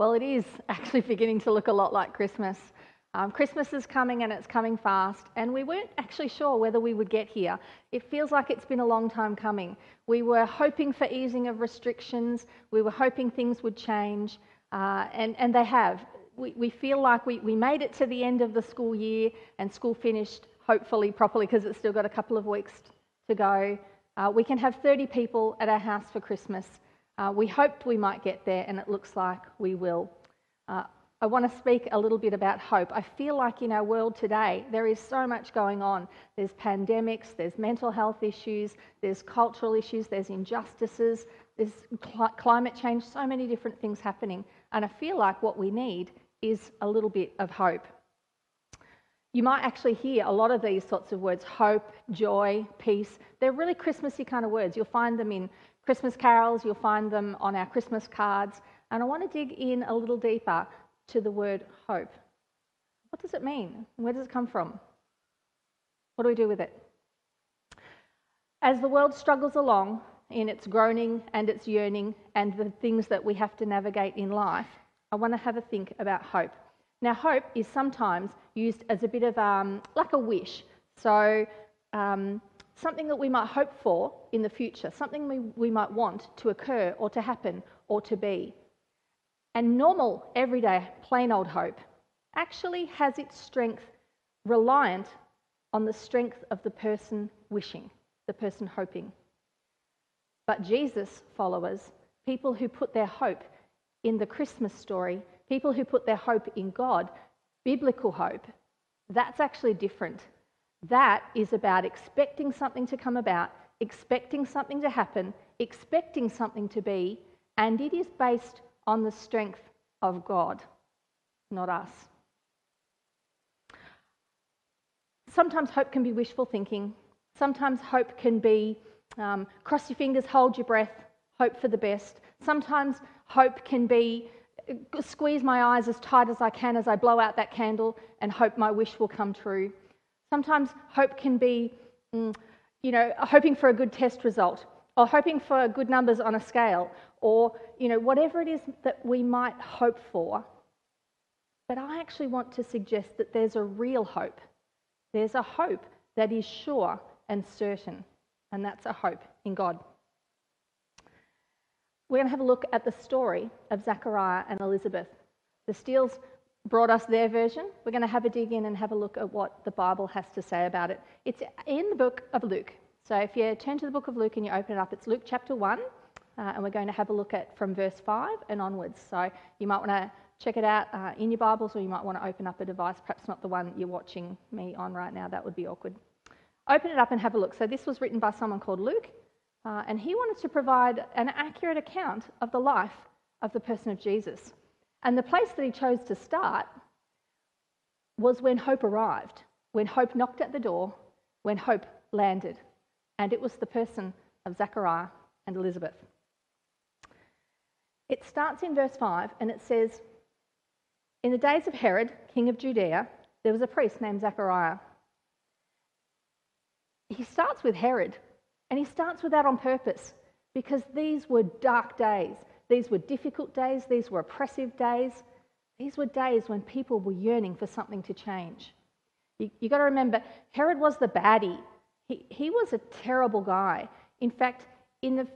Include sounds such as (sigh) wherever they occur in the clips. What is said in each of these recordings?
Well, it is (laughs) actually beginning to look a lot like Christmas. Um, Christmas is coming and it's coming fast, and we weren't actually sure whether we would get here. It feels like it's been a long time coming. We were hoping for easing of restrictions, we were hoping things would change, uh, and, and they have. We, we feel like we, we made it to the end of the school year and school finished, hopefully properly, because it's still got a couple of weeks to go. Uh, we can have 30 people at our house for Christmas. Uh, we hoped we might get there, and it looks like we will. Uh, I want to speak a little bit about hope. I feel like in our world today, there is so much going on. There's pandemics, there's mental health issues, there's cultural issues, there's injustices, there's cl- climate change, so many different things happening. And I feel like what we need is a little bit of hope. You might actually hear a lot of these sorts of words hope, joy, peace. They're really Christmassy kind of words. You'll find them in Christmas carols, you'll find them on our Christmas cards. And I want to dig in a little deeper to the word hope. What does it mean? Where does it come from? What do we do with it? As the world struggles along in its groaning and its yearning and the things that we have to navigate in life, I want to have a think about hope. Now, hope is sometimes used as a bit of um, like a wish. So, um, something that we might hope for in the future, something we, we might want to occur or to happen or to be. And normal, everyday, plain old hope actually has its strength reliant on the strength of the person wishing, the person hoping. But Jesus followers, people who put their hope in the Christmas story, people who put their hope in God, biblical hope, that's actually different. That is about expecting something to come about, expecting something to happen, expecting something to be, and it is based on the strength of God, not us. Sometimes hope can be wishful thinking. Sometimes hope can be um, cross your fingers, hold your breath, hope for the best. Sometimes hope can be squeeze my eyes as tight as I can as I blow out that candle and hope my wish will come true. Sometimes hope can be, mm, you know, hoping for a good test result or hoping for good numbers on a scale or, you know, whatever it is that we might hope for. But I actually want to suggest that there's a real hope. There's a hope that is sure and certain, and that's a hope in God. We're going to have a look at the story of Zachariah and Elizabeth. The Steels brought us their version. We're going to have a dig in and have a look at what the Bible has to say about it. It's in the book of Luke. So if you turn to the book of Luke and you open it up, it's Luke chapter 1, uh, and we're going to have a look at from verse 5 and onwards. So you might want to check it out uh, in your Bibles, or you might want to open up a device, perhaps not the one you're watching me on right now. That would be awkward. Open it up and have a look. So this was written by someone called Luke. Uh, and he wanted to provide an accurate account of the life of the person of Jesus. And the place that he chose to start was when hope arrived, when hope knocked at the door, when hope landed. And it was the person of Zechariah and Elizabeth. It starts in verse 5 and it says, In the days of Herod, king of Judea, there was a priest named Zechariah. He starts with Herod, and he starts with that on purpose because these were dark days. These were difficult days. These were oppressive days. These were days when people were yearning for something to change. You've you got to remember, Herod was the baddie. He, he was a terrible guy. In fact, in the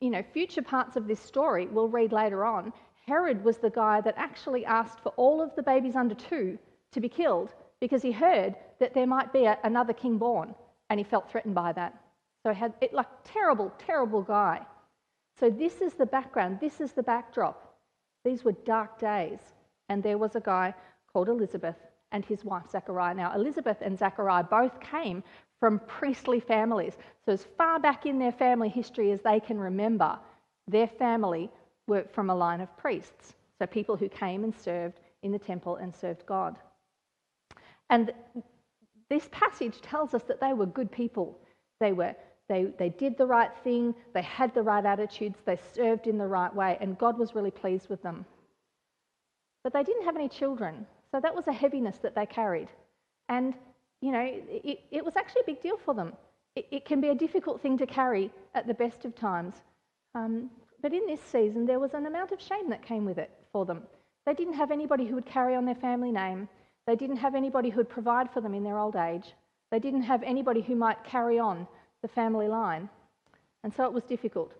you know, future parts of this story, we'll read later on, Herod was the guy that actually asked for all of the babies under two to be killed because he heard that there might be a, another king born and he felt threatened by that. So he had it like terrible, terrible guy. So this is the background. This is the backdrop. These were dark days, and there was a guy called Elizabeth and his wife Zachariah. Now Elizabeth and Zachariah both came from priestly families. So as far back in their family history as they can remember, their family were from a line of priests. So people who came and served in the temple and served God. And this passage tells us that they were good people. They were they, they did the right thing, they had the right attitudes, they served in the right way, and God was really pleased with them. But they didn't have any children, so that was a heaviness that they carried. And, you know, it, it was actually a big deal for them. It, it, can be a difficult thing to carry at the best of times. Um, But in this season, there was an amount of shame that came with it for them. They didn't have anybody who would carry on their family name. They didn't have anybody who would provide for them in their old age. They didn't have anybody who might carry on the family line. And so it was difficult.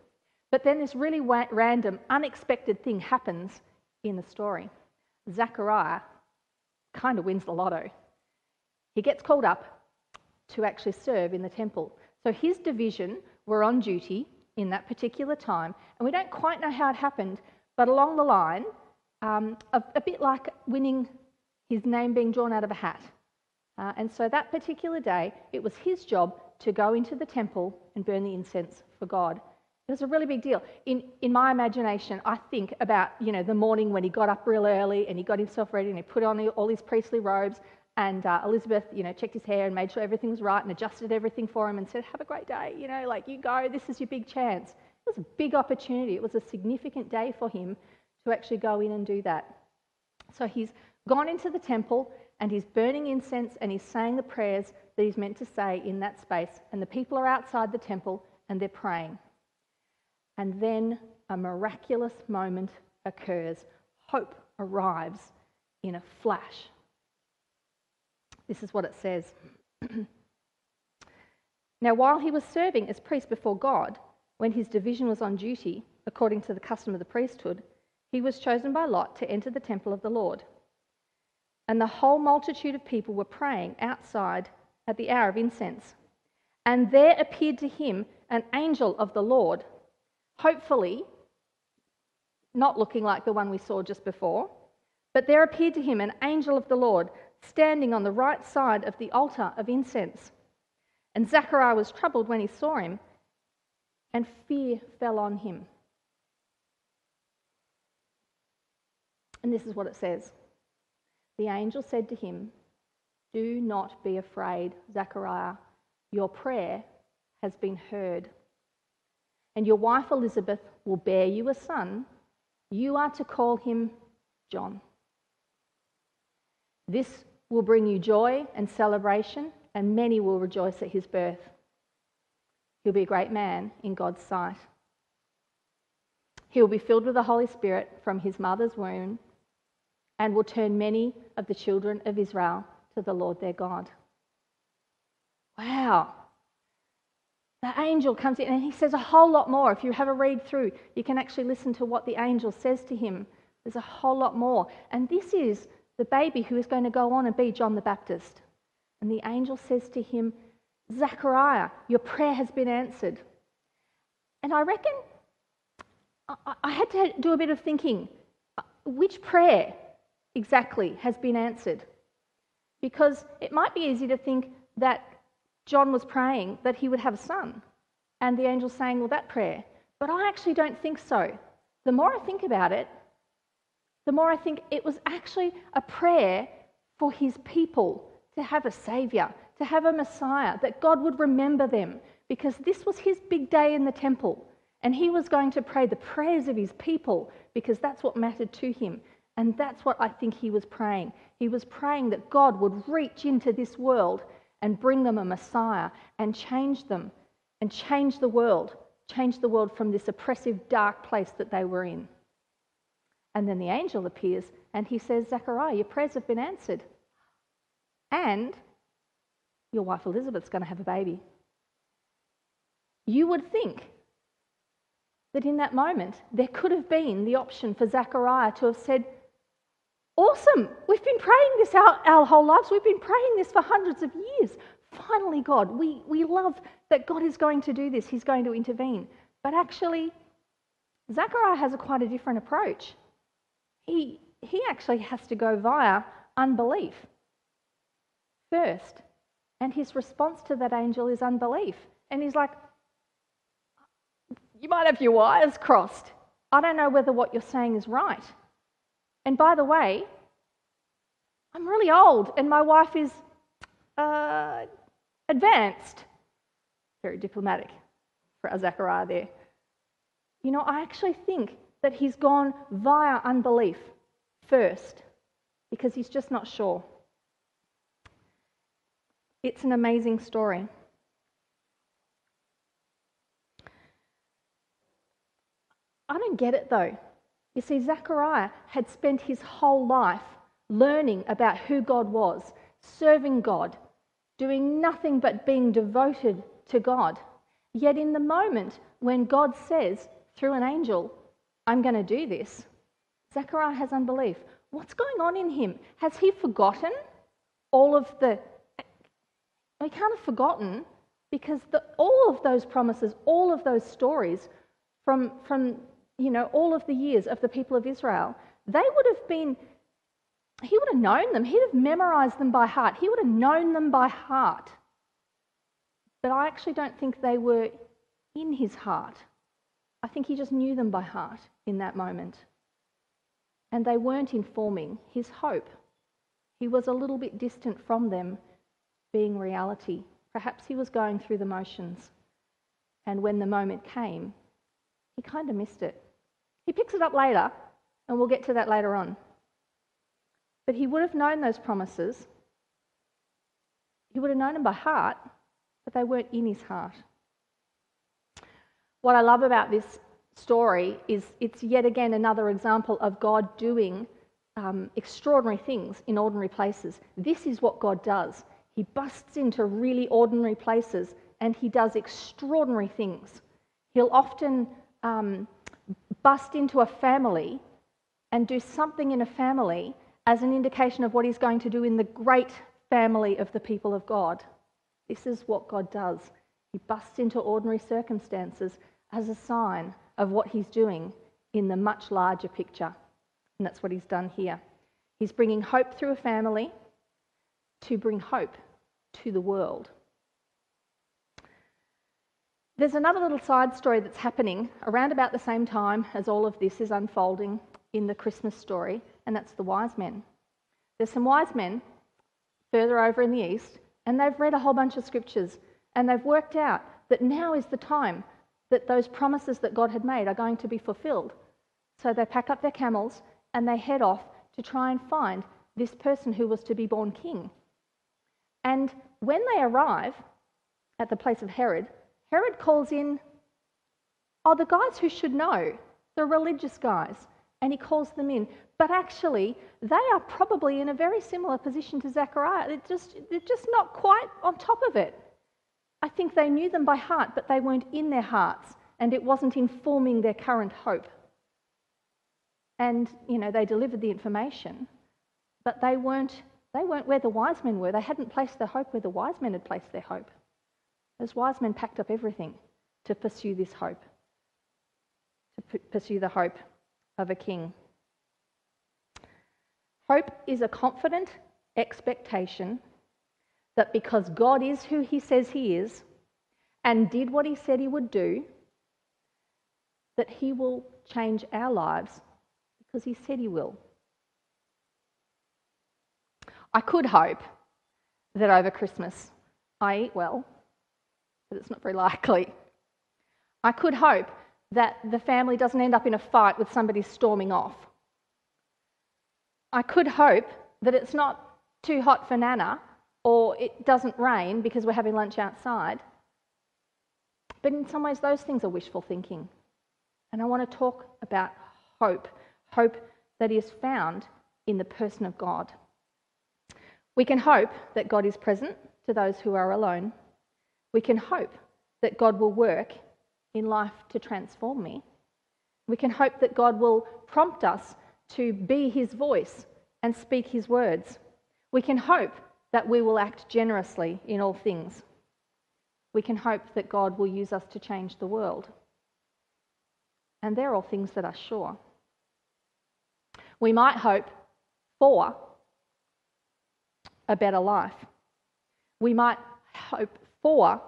But then this really random, unexpected thing happens in the story. Zachariah kind of wins the lotto. He gets called up to actually serve in the temple. So his division were on duty in that particular time, and we don't quite know how it happened, but along the line, um, a, a, bit like winning his name being drawn out of a hat. Uh, and so that particular day, it was his job to go into the temple and burn the incense for God. It was a really big deal. In, in my imagination, I think about, you know, the morning when he got up real early and he got himself ready and he put on all his priestly robes and uh, Elizabeth, you know, checked his hair and made sure everything was right and adjusted everything for him and said, have a great day, you know, like you go, this is your big chance. It was a big opportunity. It was a significant day for him to actually go in and do that. So he's gone into the temple and he's burning incense and he's saying the prayers that he's meant to say in that space. And the people are outside the temple and they're praying. And then a miraculous moment occurs. Hope arrives in a flash. This is what it says. (clears throat) now, while he was serving as priest before God, when his division was on duty, according to the custom of the priesthood, he was chosen by Lot to enter the temple of the Lord. And the whole multitude of people were praying outside at the hour of incense. And there appeared to him an angel of the Lord hopefully not looking like the one we saw just before. But there appeared to him an angel of the Lord standing on the right side of the altar of incense. And Zechariah was troubled when he saw him, and fear fell on him. And this is what it says The angel said to him, Do not be afraid, Zechariah. Your prayer has been heard and your wife Elizabeth will bear you a son. You are to call him John. This will bring you joy and celebration, and many will rejoice at his birth. He'll be a great man in God's sight. He will be filled with the Holy Spirit from his mother's womb and will turn many of the children of Israel to the Lord their God. Wow the angel comes in and he says a whole lot more. If you have a read through, you can actually listen to what the angel says to him. There's a whole lot more. And this is the baby who is going to go on and be John the Baptist. And the angel says to him, Zachariah, your prayer has been answered. And I reckon I had to do a bit of thinking. Uh, which prayer exactly has been answered? Because it might be easy to think that John was praying that he would have a son. And the angel saying, Well, that prayer. But I actually don't think so. The more I think about it, the more I think it was actually a prayer for his people to have a savior, to have a Messiah, that God would remember them, because this was his big day in the temple. And he was going to pray the prayers of his people because that's what mattered to him. And that's what I think he was praying. He was praying that God would reach into this world and bring them a Messiah and change them and change the world, change the world from this oppressive, dark place that they were in. And then the angel appears and he says, Zechariah, your prayers have been answered. And your wife Elizabeth's going to have a baby. You would think that in that moment there could have been the option for Zechariah to have said, Awesome. We've been praying this our, our whole lives. We've been praying this for hundreds of years. Finally, God, we, we love that God is going to do this. He's going to intervene. But actually, Zechariah has a quite a different approach. He, he actually has to go via unbelief first. And his response to that angel is unbelief. And he's like, You might have your wires crossed. I don't know whether what you're saying is right. And by the way, I'm really old and my wife is uh, advanced. Very diplomatic for Zechariah there. You know, I actually think that he's gone via unbelief first because he's just not sure. It's an amazing story. I don't get it though. You see, Zechariah had spent his whole life learning about who God was, serving God, doing nothing but being devoted to God. Yet, in the moment when God says through an angel, I'm going to do this, Zechariah has unbelief. What's going on in him? Has he forgotten all of the. He can't have forgotten because the, all of those promises, all of those stories from, from you know, all of the years of the people of Israel, they would have been, he would have known them. He'd have memorized them by heart. He would have known them by heart. But I actually don't think they were in his heart. I think he just knew them by heart in that moment. And they weren't informing his hope. He was a little bit distant from them being reality. Perhaps he was going through the motions. And when the moment came, he kind of missed it. He picks it up later, and we'll get to that later on. But he would have known those promises. He would have known them by heart, but they weren't in his heart. What I love about this story is it's yet again another example of God doing um, extraordinary things in ordinary places. This is what God does. He busts into really ordinary places and he does extraordinary things. He'll often um, bust into a family and do something in a family as an indication of what he's going to do in the great family of the people of God. This is what God does. He busts into ordinary circumstances as a sign of what he's doing in the much larger picture. And that's what he's done here. He's bringing hope through a family to bring hope to the world. There's another little side story that's happening around about the same time as all of this is unfolding in the Christmas story, and that's the wise men. There's some wise men further over in the east, and they've read a whole bunch of scriptures, and they've worked out that now is the time that those promises that God had made are going to be fulfilled. So they pack up their camels and they head off to try and find this person who was to be born king. And when they arrive at the place of Herod, Herod calls in, oh, the guys who should know, the religious guys, and he calls them in. But actually, they are probably in a very similar position to Zechariah. They're just, they're just not quite on top of it. I think they knew them by heart, but they weren't in their hearts, and it wasn't informing their current hope. And, you know, they delivered the information, but they weren't, they weren't where the wise men were. They hadn't placed their hope where the wise men had placed their hope. Those wise men packed up everything to pursue this hope, to p- pursue the hope of a king. Hope is a confident expectation that because God is who he says he is and did what he said he would do, that he will change our lives because he said he will. I could hope that over Christmas I eat well, but it's not very likely. I could hope that the family doesn't end up in a fight with somebody storming off. I could hope that it's not too hot for Nana or it doesn't rain because we're having lunch outside. But in some ways, those things are wishful thinking. And I want to talk about hope hope that is found in the person of God. We can hope that God is present to those who are alone. We can hope that God will work in life to transform me. We can hope that God will prompt us to be his voice and speak his words. We can hope that we will act generously in all things. We can hope that God will use us to change the world. And they're all things that are sure. We might hope for a better life. We might hope for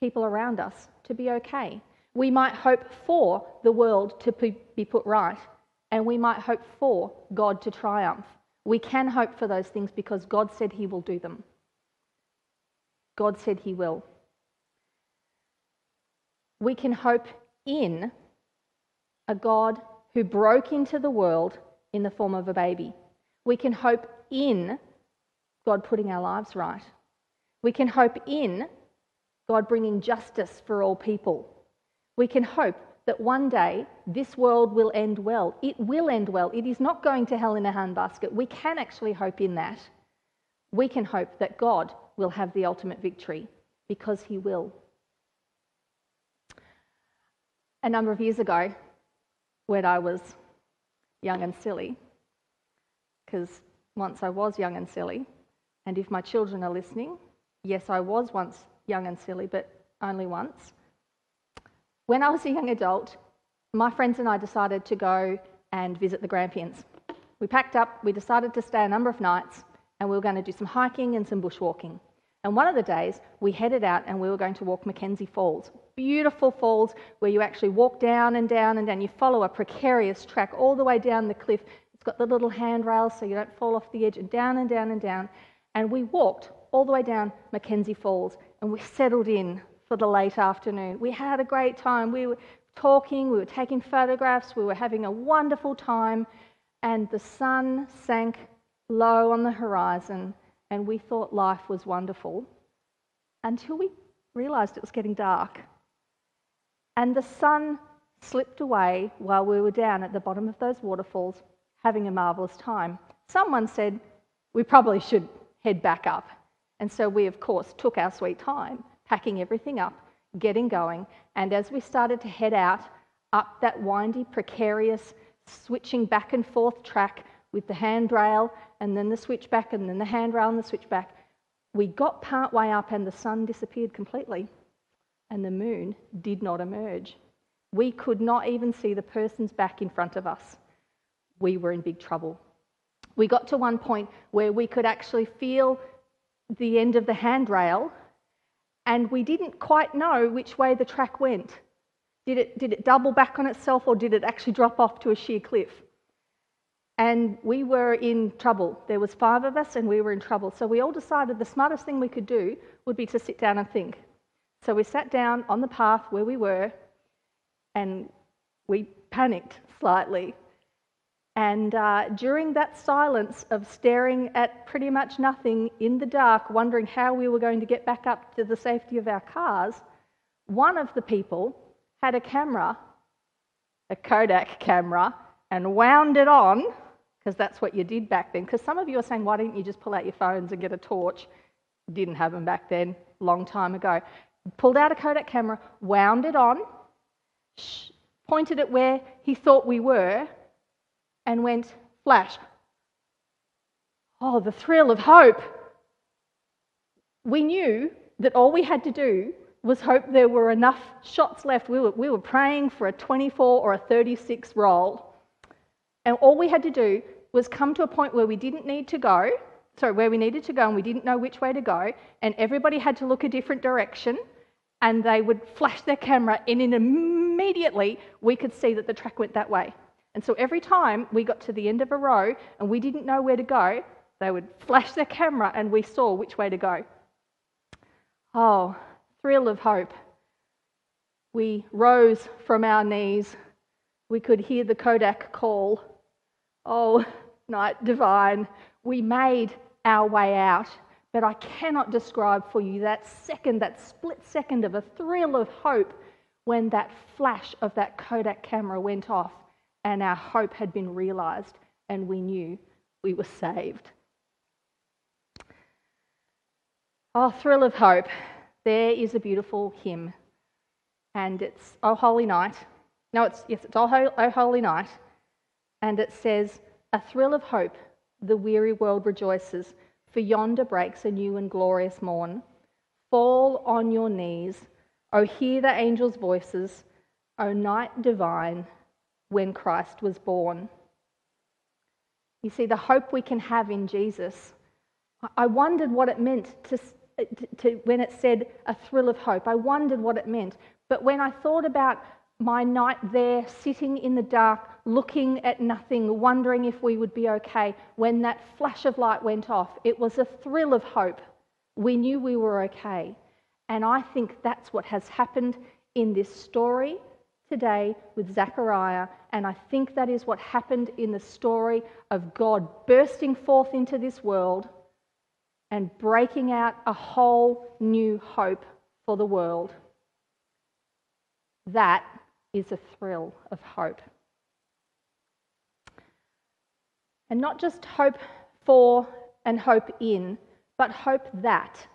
people around us to be okay. We might hope for the world to be put right. And we might hope for God to triumph. We can hope for those things because God said He will do them. God said He will. We can hope in a God who broke into the world in the form of a baby. We can hope in God putting our lives right. We can hope in God bringing justice for all people. We can hope that one day this world will end well. It will end well. It is not going to hell in a handbasket. We can actually hope in that. We can hope that God will have the ultimate victory because he will. A number of years ago, when I was young and silly, because once I was young and silly, and if my children are listening, yes, I was once young and silly, but only once. When I was a young adult, my friends and I decided to go and visit the Grampians. We packed up, we decided to stay a number of nights, and we were going to do some hiking and some bushwalking. And one of the days, we headed out and we were going to walk Mackenzie Falls. Beautiful falls where you actually walk down and down and down. You follow a precarious track all the way down the cliff. It's got the little handrails so you don't fall off the edge, and down and down and down. And we walked all the way down Mackenzie Falls and we settled in for the late afternoon. We had a great time. We were talking, we were taking photographs, we were having a wonderful time, and the sun sank low on the horizon, and we thought life was wonderful until we realised it was getting dark. And the sun slipped away while we were down at the bottom of those waterfalls having a marvellous time. Someone said we probably should head back up. And so we, of course, took our sweet time packing everything up, getting going. And as we started to head out up that windy, precarious, switching back and forth track with the handrail and then the switchback and then the handrail and the switchback, we got part way up and the sun disappeared completely and the moon did not emerge. We could not even see the person's back in front of us. We were in big trouble. We got to one point where we could actually feel the end of the handrail and we didn't quite know which way the track went. Did it, did it double back on itself or did it actually drop off to a sheer cliff? And we were in trouble. There was five of us and we were in trouble. So we all decided the smartest thing we could do would be to sit down and think. So we sat down on the path where we were and we panicked slightly and uh, during that silence of staring at pretty much nothing in the dark, wondering how we were going to get back up to the safety of our cars, one of the people had a camera, a Kodak camera, and wound it on, because that's what you did back then. Because some of you are saying, why didn't you just pull out your phones and get a torch? Didn't have them back then, long time ago. Pulled out a Kodak camera, wound it on, pointed it where he thought we were, and went flash. Oh, the thrill of hope. We knew that all we had to do was hope there were enough shots left. We were, we were praying for a 24 or a 36 roll. And all we had to do was come to a point where we didn't need to go, sorry, where we needed to go and we didn't know which way to go, and everybody had to look a different direction, and they would flash their camera, and immediately we could see that the track went that way. And so every time we got to the end of a row and we didn't know where to go, they would (laughs) flash their camera and we saw which way to go. Oh, thrill of hope. We rose from our knees. We could hear the Kodak call. Oh, night divine. We made our way out. But I cannot describe for you that second, that split second of a thrill of hope when that flash of that Kodak camera went off and our hope had been realized, and we knew we were saved. Oh, thrill of hope. There is a beautiful hymn, and it's Oh Holy Night. No, it's yes, it's Oh, oh Holy Night, and it says, "A thrill of hope, the weary world rejoices, for yonder breaks a new and glorious morn. Fall on your knees, oh hear the angels' voices, O night divine, when Christ was born. You see, the hope we can have in Jesus. I wondered what it meant to, to, when it said a thrill of hope. I wondered what it meant. But when I thought about my night there, sitting in the dark, looking at nothing, wondering if we would be okay, when that flash of light went off, it was a thrill of hope. We knew we were okay. And I think that's what has happened in this story today with Zechariah, and I think that is what happened in the story of God bursting forth into this world and breaking out a whole new hope for the world. That is a thrill of hope. And not just hope for and hope in, but hope that.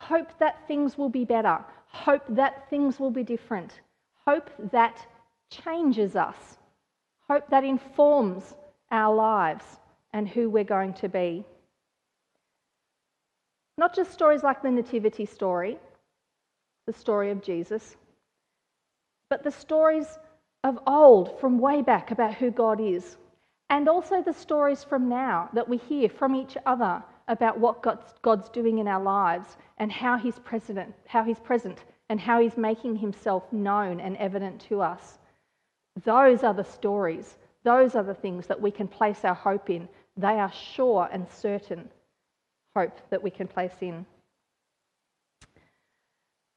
Hope that things will be better. Hope that things will be different. Hope that changes us. Hope that informs our lives and who we're going to be. Not just stories like the Nativity story, the story of Jesus, but the stories of old from way back about who God is. And also the stories from now that we hear from each other about what God's, doing in our lives and how He's present, how He's present and how He's making Himself known and evident to us. Those are the stories. Those are the things that we can place our hope in. They are sure and certain hope that we can place in.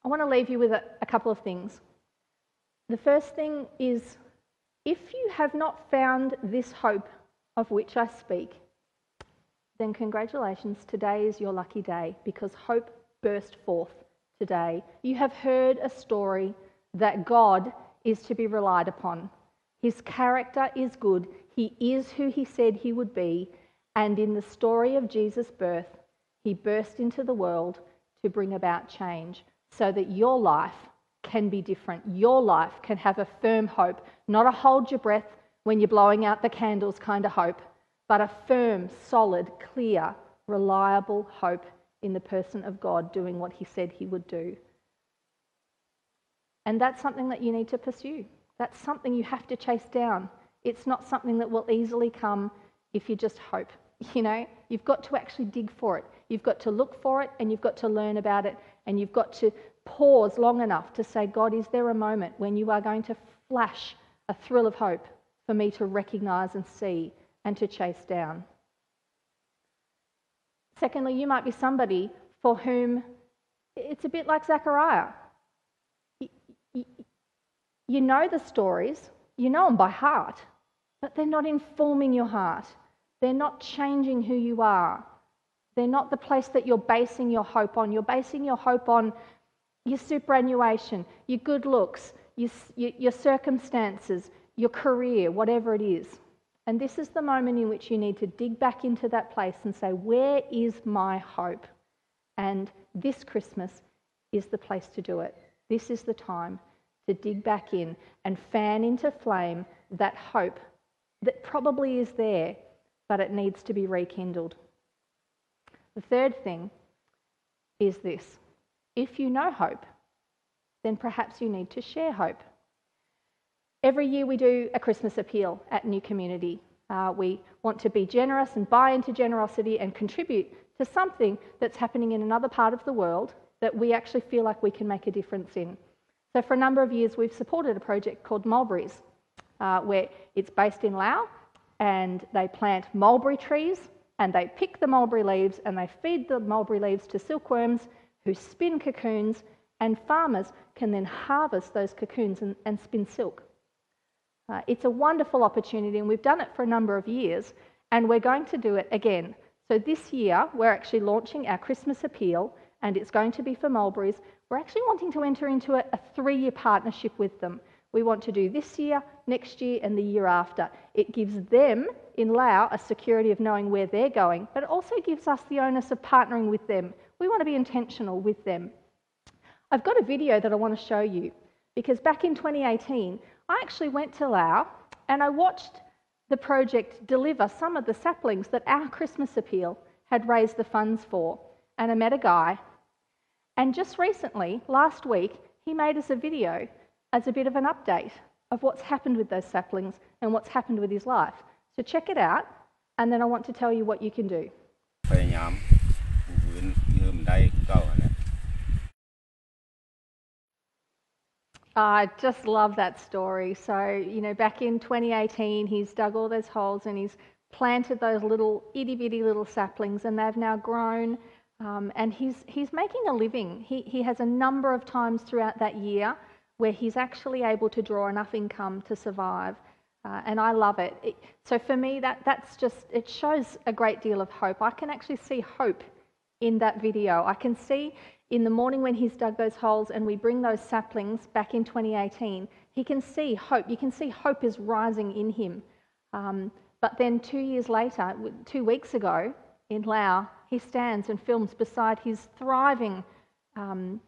I want to leave you with a, a couple of things. The first thing is if you have not found this hope of which I speak, then congratulations, today is your lucky day because hope burst forth today. You have heard a story that God is to be relied upon. His character is good, He is who He said He would be, and in the story of Jesus' birth, He burst into the world to bring about change so that your life can be different. Your life can have a firm hope, not a hold your breath when you're blowing out the candles kind of hope, but a firm, solid, clear, reliable hope in the person of God doing what he said he would do. And that's something that you need to pursue. That's something you have to chase down. It's not something that will easily come if you just hope. (laughs) You know, you've got to actually dig for it. You've got to look for it and you've got to learn about it and you've got to pause long enough to say, God, is there a moment when you are going to flash a thrill of hope for me to recognize and see and to chase down? Secondly, you might be somebody for whom it's a bit like Zechariah. You know the stories, you know them by heart, but they're not informing your heart. They're not changing who you are. They're not the place that you're basing your hope on. You're basing your hope on your superannuation, your good looks, your, your, circumstances, your career, whatever it is. And this is the moment in which you need to dig back into that place and say, Where is my hope? And this Christmas is the place to do it. This is the time to dig back in and fan into flame that hope that probably is there, but it needs to be rekindled. The third thing is this if you know hope, then perhaps you need to share hope. Every year we do a Christmas appeal at New Community. Uh, we want to be generous and buy into generosity and contribute to something that's happening in another part of the world that we actually feel like we can make a difference in. So, for a number of years, we've supported a project called Mulberries, uh, where it's based in Laos and they plant mulberry trees and they pick the mulberry leaves and they feed the mulberry leaves to silkworms who spin cocoons, and farmers can then harvest those cocoons and, and spin silk. Uh, it's a wonderful opportunity, and we've done it for a number of years, and we're going to do it again. So this year, we're actually launching our Christmas appeal, and it's going to be for mulberries. We're actually wanting to enter into a, a three year partnership with them. We want to do this year, next year, and the year after. It gives them in Laos a security of knowing where they're going, but it also gives us the onus of partnering with them we want to be intentional with them. I've got a video that I want to show you because back in 2018, I actually went to Laos and I watched the project deliver some of the saplings that our Christmas appeal had raised the funds for. And I met a guy. And just recently, last week, he made us a video as a bit of an update of what's happened with those saplings and what's happened with his life. So check it out, and then I want to tell you what you can do. I just love that story. So, you know, back in 2018, he's dug all those holes and he's planted those little itty bitty little saplings, and they've now grown. Um, and he's, he's making a living. He, he has a number of times throughout that year where he's actually able to draw enough income to survive. Uh, and I love it. it. So for me, that, that's just, it shows a great deal of hope. I can actually see hope in that video. I can see in the morning when he's dug those holes and we bring those saplings back in 2018, He can see hope. You can see hope is rising in him. Um, but then two years later, two weeks ago in Laos, he stands and films beside his thriving um,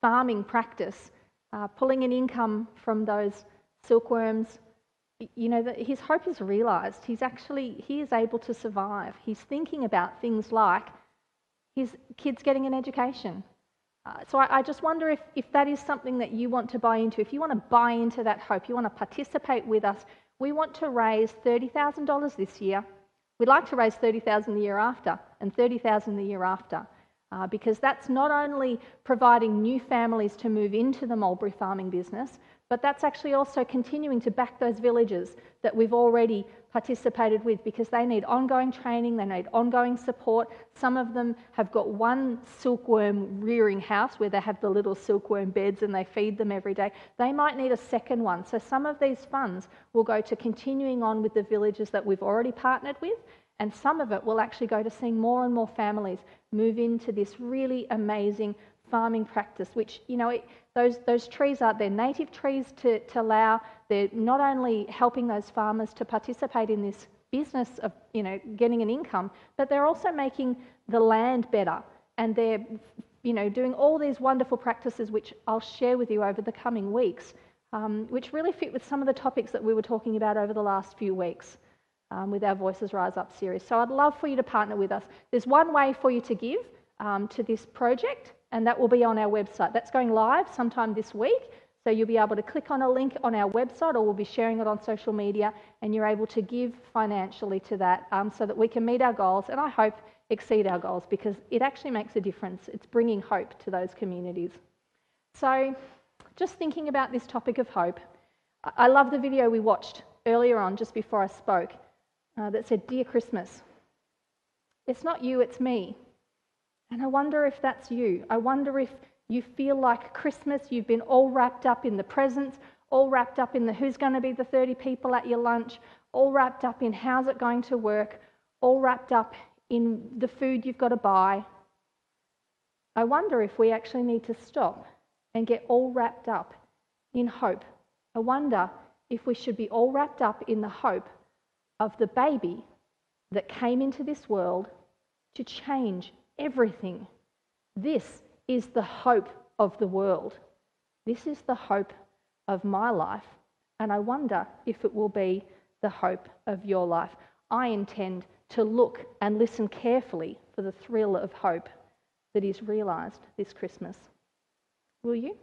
farming practice, uh, pulling an income from those silkworms. You know, his hope is realised. He's actually, he is able to survive. He's thinking about things like his kids getting an education. Uh, so I, I just wonder if, if that is something that you want to buy into. If you want to buy into that hope, you want to participate with us. We want to raise $30,000 this year. We'd like to raise 30,000 the year after and 30,000 the year after. Uh, because that's not only providing new families to move into the mulberry farming business, but that's actually also continuing to back those villages that we've already participated with because they need ongoing training, they need ongoing support. Some of them have got one silkworm rearing house where they have the little silkworm beds and they feed them every day. They might need a second one. So some of these funds will go to continuing on with the villages that we've already partnered with and some of it will actually go to seeing more and more families move into this really amazing farming practice, which, you know, it, those, those trees are, they're native trees to, to Laos. They're not only helping those farmers to participate in this business of, you know, getting an income, but they're also making the land better. And they're, you know, doing all these wonderful practices, which I'll share with you over the coming weeks, um, which really fit with some of the topics that we were talking about over the last few weeks um, with our Voices Rise Up series. So I'd love for you to partner with us. There's one way for you to give um, to this project, and that will be on our website. That's going live sometime this week. So you'll be able to click on a link on our website, or we'll be sharing it on social media, and you're able to give financially to that um, so that we can meet our goals and I hope exceed our goals because it actually makes a difference. It's bringing hope to those communities. So, just thinking about this topic of hope, I love the video we watched earlier on just before I spoke uh, that said, Dear Christmas. It's not you, it's me. And I wonder if that's you. I wonder if you feel like Christmas, you've been all wrapped up in the presents, all wrapped up in the who's going to be the 30 people at your lunch, all wrapped up in how's it going to work, all wrapped up in the food you've got to buy. I wonder if we actually need to stop and get all wrapped up in hope. I wonder if we should be all wrapped up in the hope of the baby that came into this world to change everything. This is the hope of the world. This is the hope of my life. And I wonder if it will be the hope of your life. I intend to look and listen carefully for the thrill of hope that is realised this Christmas. Will you?